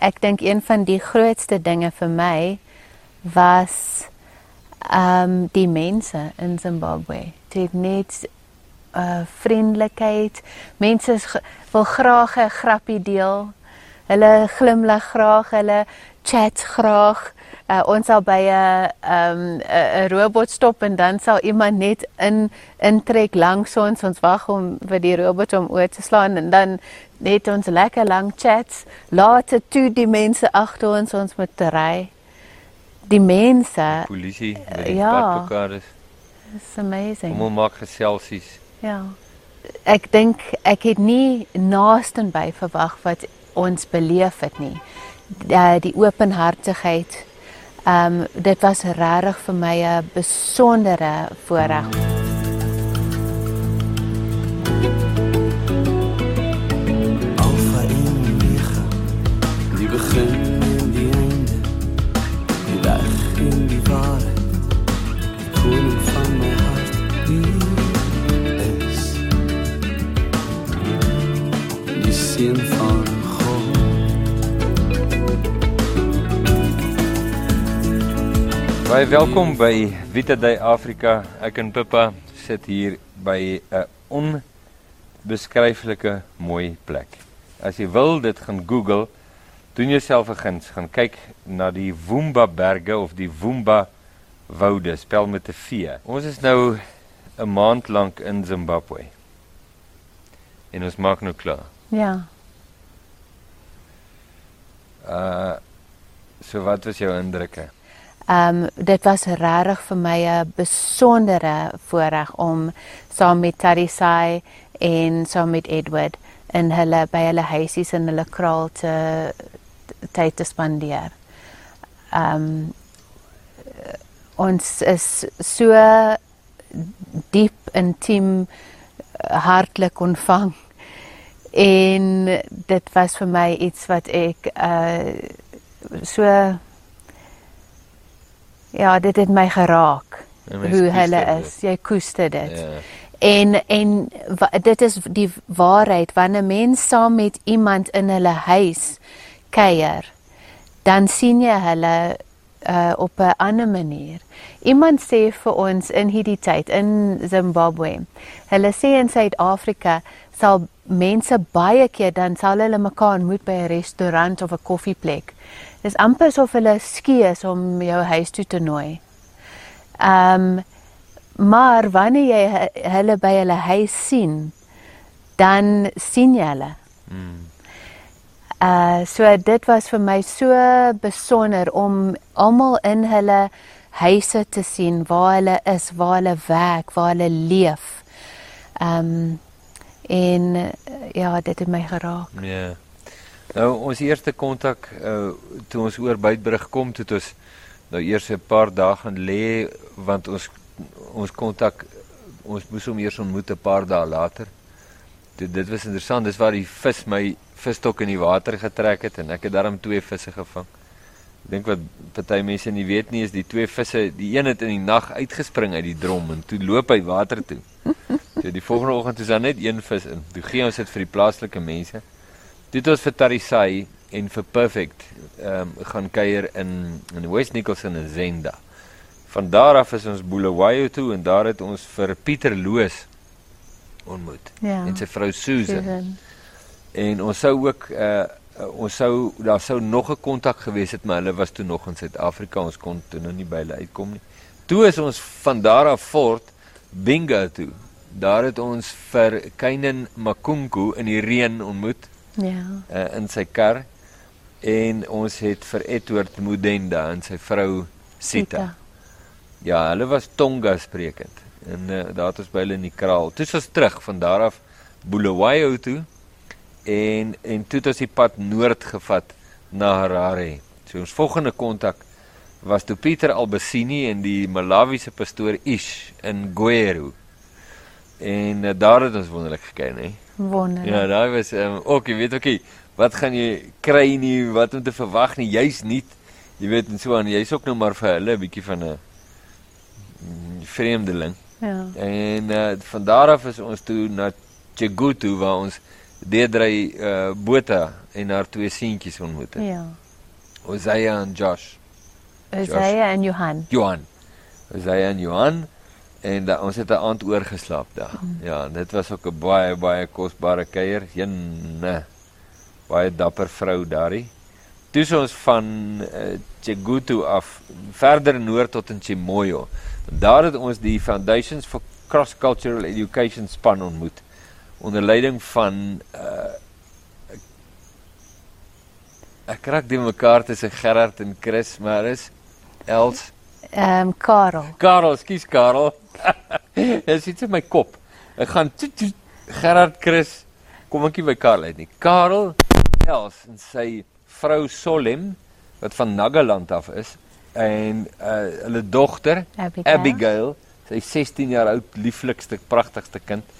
ek, dink een van die grootste dinge vir my was ehm um, die mense in Zimbabwe. Dit net uh vriendelikheid. Mense wil graag 'n grappie deel. Hulle glimlag graag, hulle chat graag. Uh, ons sal by 'n um 'n robot stop en dan sal iemand net in intrek langs ons ons wag om vir die robot om oor te slaan en dan net ons lekker lang chats. Later toe die mense agter ons ons moet ry. Die mense, Polisie, die ja. padplekkaar is. it's amazing. Almal maak geselsies. Ja. Ek dink ek het nie naasten by verwag wat ons beleef het nie. Die, die openhartigheid. Ehm um, dit was regtig vir my 'n besondere voorreg. Alpha en Omega, die begin en die einde, die weg en die die koning van my hart, die is. Die seun van Baie welkom by Vita Day Afrika. Ek en Pippa sit hier by 'n onbeskryflike mooi plek. As jy wil dit gaan Google, doen jouself 'n guns, gaan kyk na die Woomba berge of die Woomba woude, spel met 'n V. Ons is nou 'n maand lank in Zimbabwe. En ons maak nou klaar. Ja. Uh so wat was jou indrukke? Ehm um, dit was regtig vir my 'n besondere voorreg om saam met Tarisai en saam met Edward in hulle by hulle huisies in hulle kraal te tyd te spandeer. Ehm um, ons is so diep intiem hartlik ontvang en dit was vir my iets wat ek uh so ja, dit het my geraak hoe hulle dit. is. Jy koester dit. Ja. En en dit is die waarheid wanneer mens saam met iemand in hulle huis kuier, dan sien jy hulle uh, op 'n ander manier. Iemand sê vir ons in hierdie tyd in Zimbabwe. Hulle sê in Suid-Afrika sal mense baie keer dan sal hulle mekaar ontmoet by 'n restaurant of 'n koffieplek. Dis amper asof hulle skie is om jou huis toe te nooi. Ehm um, maar wanneer jy hu- hulle by hulle huis sien, dan sien jy hulle. Mm. Uh so dit was vir my so besonder om almal in hulle huise te sien waar hulle is, waar hulle werk, waar hulle leef. Ehm um, en ja, dit het my geraak. Ja. Nou ons eerste kontak uh, toe ons oor Beitbrug kom, toe het ons nou eers 'n paar dae gaan lê want ons ons kontak ons moes hom eers ontmoet 'n paar dae later. Dit dit was interessant, dis waar die vis my visstok in die water getrek het en ek het daarom twee visse gevang. Ek dink wat party mense nie weet nie is die twee visse, die een het in die nag uitgespring uit die drom en toe loop hy water toe. So die volgende oggend is daar net een vis in. Toe gee ons dit vir die plaaslike mense. Het ons vir Tarisai en vir Perfect ehm um, gaan kuier in in West Nicholson en Zenda. Van daar af is ons Bulawayo toe en daar het ons vir Pieter Loos ontmoet Ja. en sy vrou Susan. Susan. En ons sou ook uh ons sou daar sou nog 'n kontak gewees het, maar hulle was toe nog in Suid-Afrika. Ons kon toe nog nie by hulle uitkom nie. Toe is ons van daar af voort Bingo toe. Daar het ons vir Keinen Makunku in die reën ontmoet Ja. uh, in sy kar en ons het vir Edward Mudenda en sy vrou Sita. Ja, hulle was Tonga sprekend. En uh, daar het ons by hulle in die kraal. Toe ons terug van daar af Bulawayo toe en en toe het ons die pad noord gevat na Harare. So ons volgende kontak was toe Pieter Albasini en die Malawiese pastoor Ish in Gweru. En uh, daar het ons wonderlik geken, hè. Wonderlik. Ja, daai was um, ook, jy weet okay, wat gaan jy kry nie, wat om te verwag nie, jy's nie. Jy weet en so aan, jy's ook nou maar vir hulle 'n bietjie van 'n mm, vreemdeling. Ja. En uh, van daar af is ons toe na Chegutu waar ons deurdry uh Botha en haar twee seentjies ontmoet het. Ja. Hosea en Josh. Hosea en Johan. Johan. Hosea en Johan en da, ons het 'n aand oorgeslaap daar. Mm. Ja, dit was ook 'n baie baie kosbare kuier. Jenne. Baie dapper vrou daarin. Toe is ons van uh, Chegutu af verder noord tot in Chimoyo. Daar het ons die Foundations for Cross Cultural Education span ontmoet onder leiding van uh ek krak die mekaar tussen Gerard en Chris, maar is Els Ehm um, Karel. Karel, skus Karel. Dit sit in my kop. Ek gaan toet, toet, Gerard Chris kom ek nie by Karel uit nie. Karel, Els en sy vrou Solem wat van Nagaland af is en uh hulle dogter Abigail. Abigail, sy 16 jaar oud, lieflikste, pragtigste kind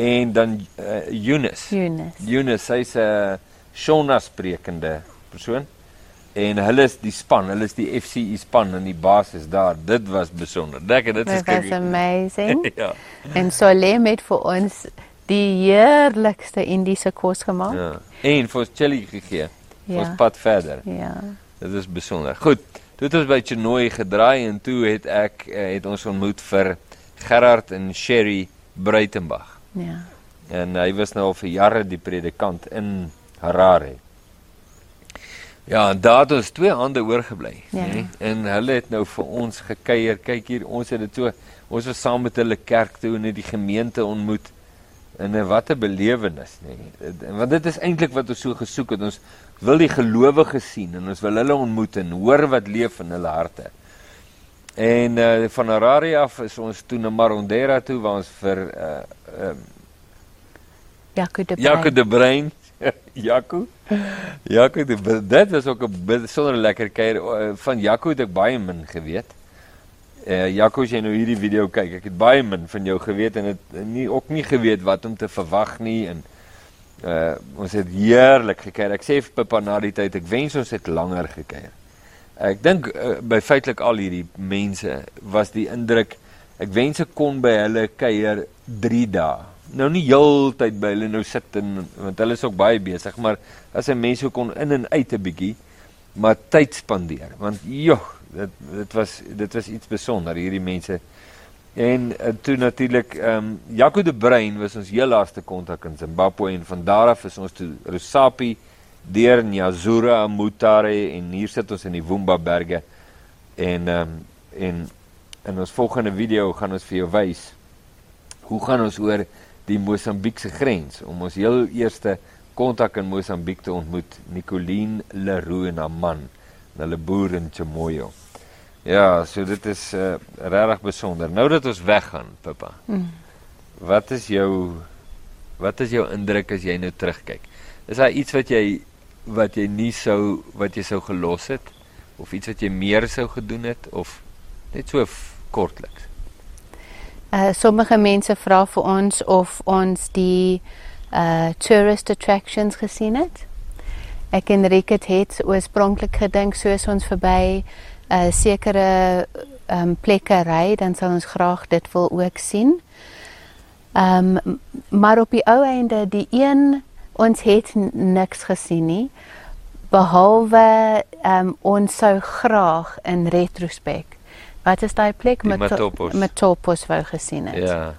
en dan uh, Eunice. Eunice. Eunice, sy's 'n uh, Shona sprekende persoon. En hulle is die span, hulle is die FCE span en die baas is daar. Dit was besonder. Dink dit is Dit was kyk. amazing. ja. en Solem het vir ons die heerlikste Indiese kos gemaak. Ja. En vir ons chili gegee. Ja. Ons pad verder. Ja. Dit is besonder. Goed. Toe het ons by Chenoy gedraai en toe het ek eh, het ons ontmoet vir Gerard en Sherry Breitenberg. Ja. En hy was nou al vir jare die predikant in Harare. Ja, en daar het ons twee hande oorgebly, Ja. nê? En hulle het nou vir ons gekuier. Kyk hier, ons het dit so ons was saam met hulle kerk toe en het die gemeente ontmoet. En wat 'n belewenis, nê? Want dit is eintlik wat ons so gesoek het. Ons wil die gelowiges sien en ons wil hulle ontmoet en hoor wat leef in hulle harte. En uh, van Harare af is ons toe na Marondera toe waar ons vir uh, uh, Jaco de Jaco Bruin. de Bruin. Jaco. Jaco. Dit was ook 'n besonder lekker kuier Eh, van Jaco het ek baie min geweet. Eh uh, Jaco as jy nou hierdie video kyk, ek het baie min van jou geweet en het nie ook nie geweet wat om te verwag nie en uh ons het heerlik gekuier. Ek sê vir Pippa na die tyd, ek wens ons het langer gekuier. Ek dink uh, by feitelik al hierdie mense was die indruk ek wens ek kon by hulle kuier 3 dae. Nou nie heeltyd by hulle nou sit en want hulle is ook baie besig, maar as 'n mens ook kon in en uit 'n bietjie maar tyd spandeer want joh, dit dit was dit was iets besonder hierdie mense. En uh, toe natuurlik ehm um, Jaco de Bruin was ons heel laaste kontak in Zimbabwe en van daar af is ons toe Rusapi deur Nyazura, Mutare en hier sit ons in die Woomba berge. En ehm um, en in ons volgende video gaan ons vir jou wys hoe gaan ons oor die Mosambiekse grens om ons heel eerste kontak in Mosambiek te ontmoet, Nicoline Leroux en haar man, en hulle boer in Chimoyo. Ja, so dit is uh, regtig besonder. Nou dat ons weggaan, Pippa. Mm. Wat is jou wat is jou indruk as jy nou terugkyk? Is daar iets wat jy wat jy nie sou wat jy sou gelos het of iets wat jy meer sou gedoen het of net so kortliks? Uh sommige mense vra vir ons of ons die uh tourist attractions gesien het. Ek en Rick het het oorspronklik gedink soos ons verby 'n uh, sekere um plekke ry, dan sal ons graag dit wil ook sien. Um m- maar op die ou einde die een ons het niks gesien nie behalwe um ons sou graag in retrospek wat is daai plek Mato- Matopos. Matopos wou gesien het. Ja.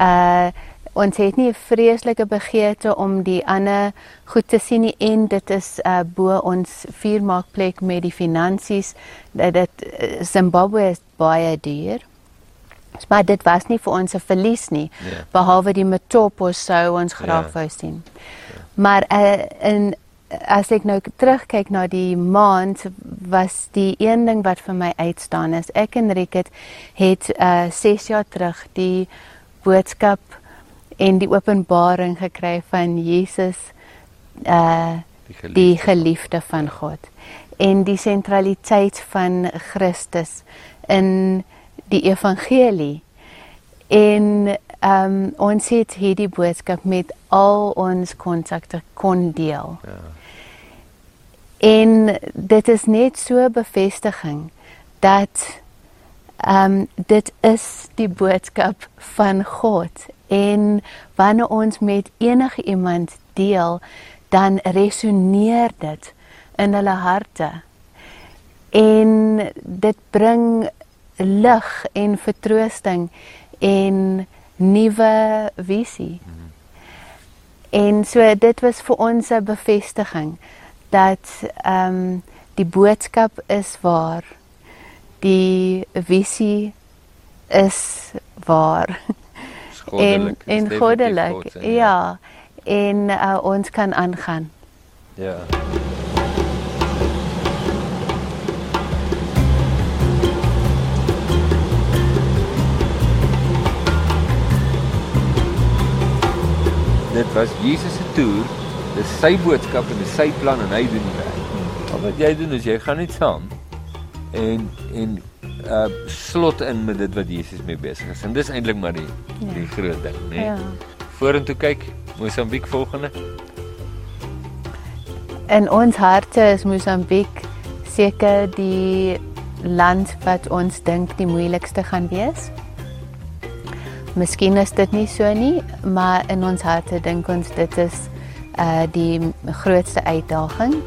Uh ons het nie 'n vreeslike begeerte om die ander goed te sien nie en dit is uh bo ons vuurmaakplek met die finansies dat dit uh, Zimbabwe is baie duur. Maar dit was nie vir ons 'n verlies nie Ja. behalwe die Matopos sou ons graag Ja. wou sien. Maar uh in as ek nou terugkyk na die maand was die een ding wat vir my uitstaan is ek en Rick het het uh 6 jaar terug die boodskap en die openbaring gekry van Jesus uh Die geliefde. die geliefde van God en die sentraliteit van Christus in die evangelie en um, ons het hierdie boodskap met al ons kontakte kon deel. Ja. En dit is net so bevestiging dat Ehm um, dit is die boodskap van God en wanneer ons met enige iemand deel, dan resoneer dit in hulle harte. En dit bring lig en vertroosting en nuwe visie. En so dit was vir ons 'n bevestiging dat ehm um, die boodskap is waar. Die visie is waar. Goddelik. En en goddelik. Ja. ja. En uh, ons kan aangaan. Ja. Dit was Jesus se toer. Dis sy boodskap en dis sy plan en hy doen die werk. Al wat jy doen is jy gaan net saam en en uh slot in met dit wat Jesus mee besig is. En dis eintlik maar die ja. die groot ding, né? Nee? Ja. Vorentoe kyk, Mosambiek volgende. In ons harte is Mosambiek seker die land wat ons dink die moeilikste gaan wees. Miskien is dit nie so nie, maar in ons harte dink ons dit is uh die grootste uitdaging.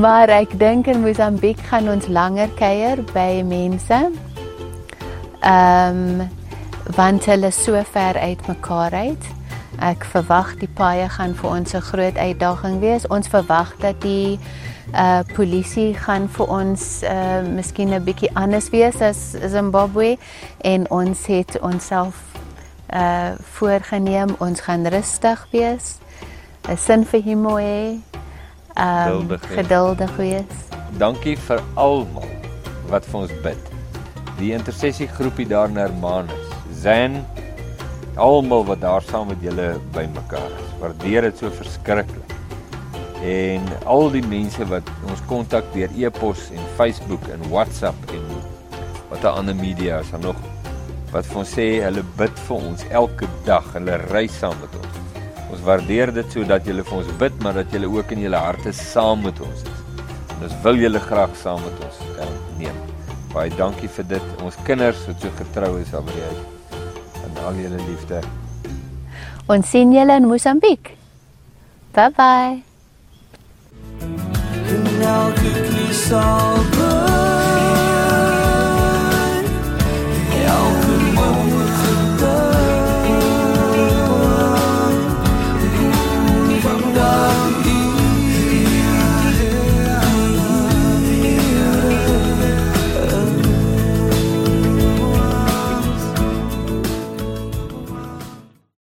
Maar ek dink in Mosambiek gaan ons langer kuier by mense Ehm um, want hulle so ver uit mekaar uit. Ek verwag die paaie gaan vir ons 'n groot uitdaging wees. Ons verwag dat die uh polisie gaan vir ons uh miskien 'n bietjie anders wees as Zimbabwe en ons het onsself uh voorgenem ons gaan rustig wees. 'n Sin vir humor hê. Um, geduldig wees. Dankie vir almal wat vir ons bid die intersessie groepie daar in Hermanus. Zen almal wat daar saam met julle bymekaar is. Waardeer dit so verskriklik. En al die mense wat ons kontak deur e-pos en Facebook en WhatsApp en wat daar ander media is, dan nog wat vir ons sê hulle bid vir ons elke dag. Hulle reis saam met ons. Ons waardeer dit sodat julle vir ons bid, maar dat julle ook in julle harte saam met ons is. En ons wil julle graag saam met ons uh, neem. Baie dankie vir dit. Ons kinders wat so getrou is aan jy. En al julle liefde. Ons sien julle in Mosambiek. Bye bye. Nou kyk jy sal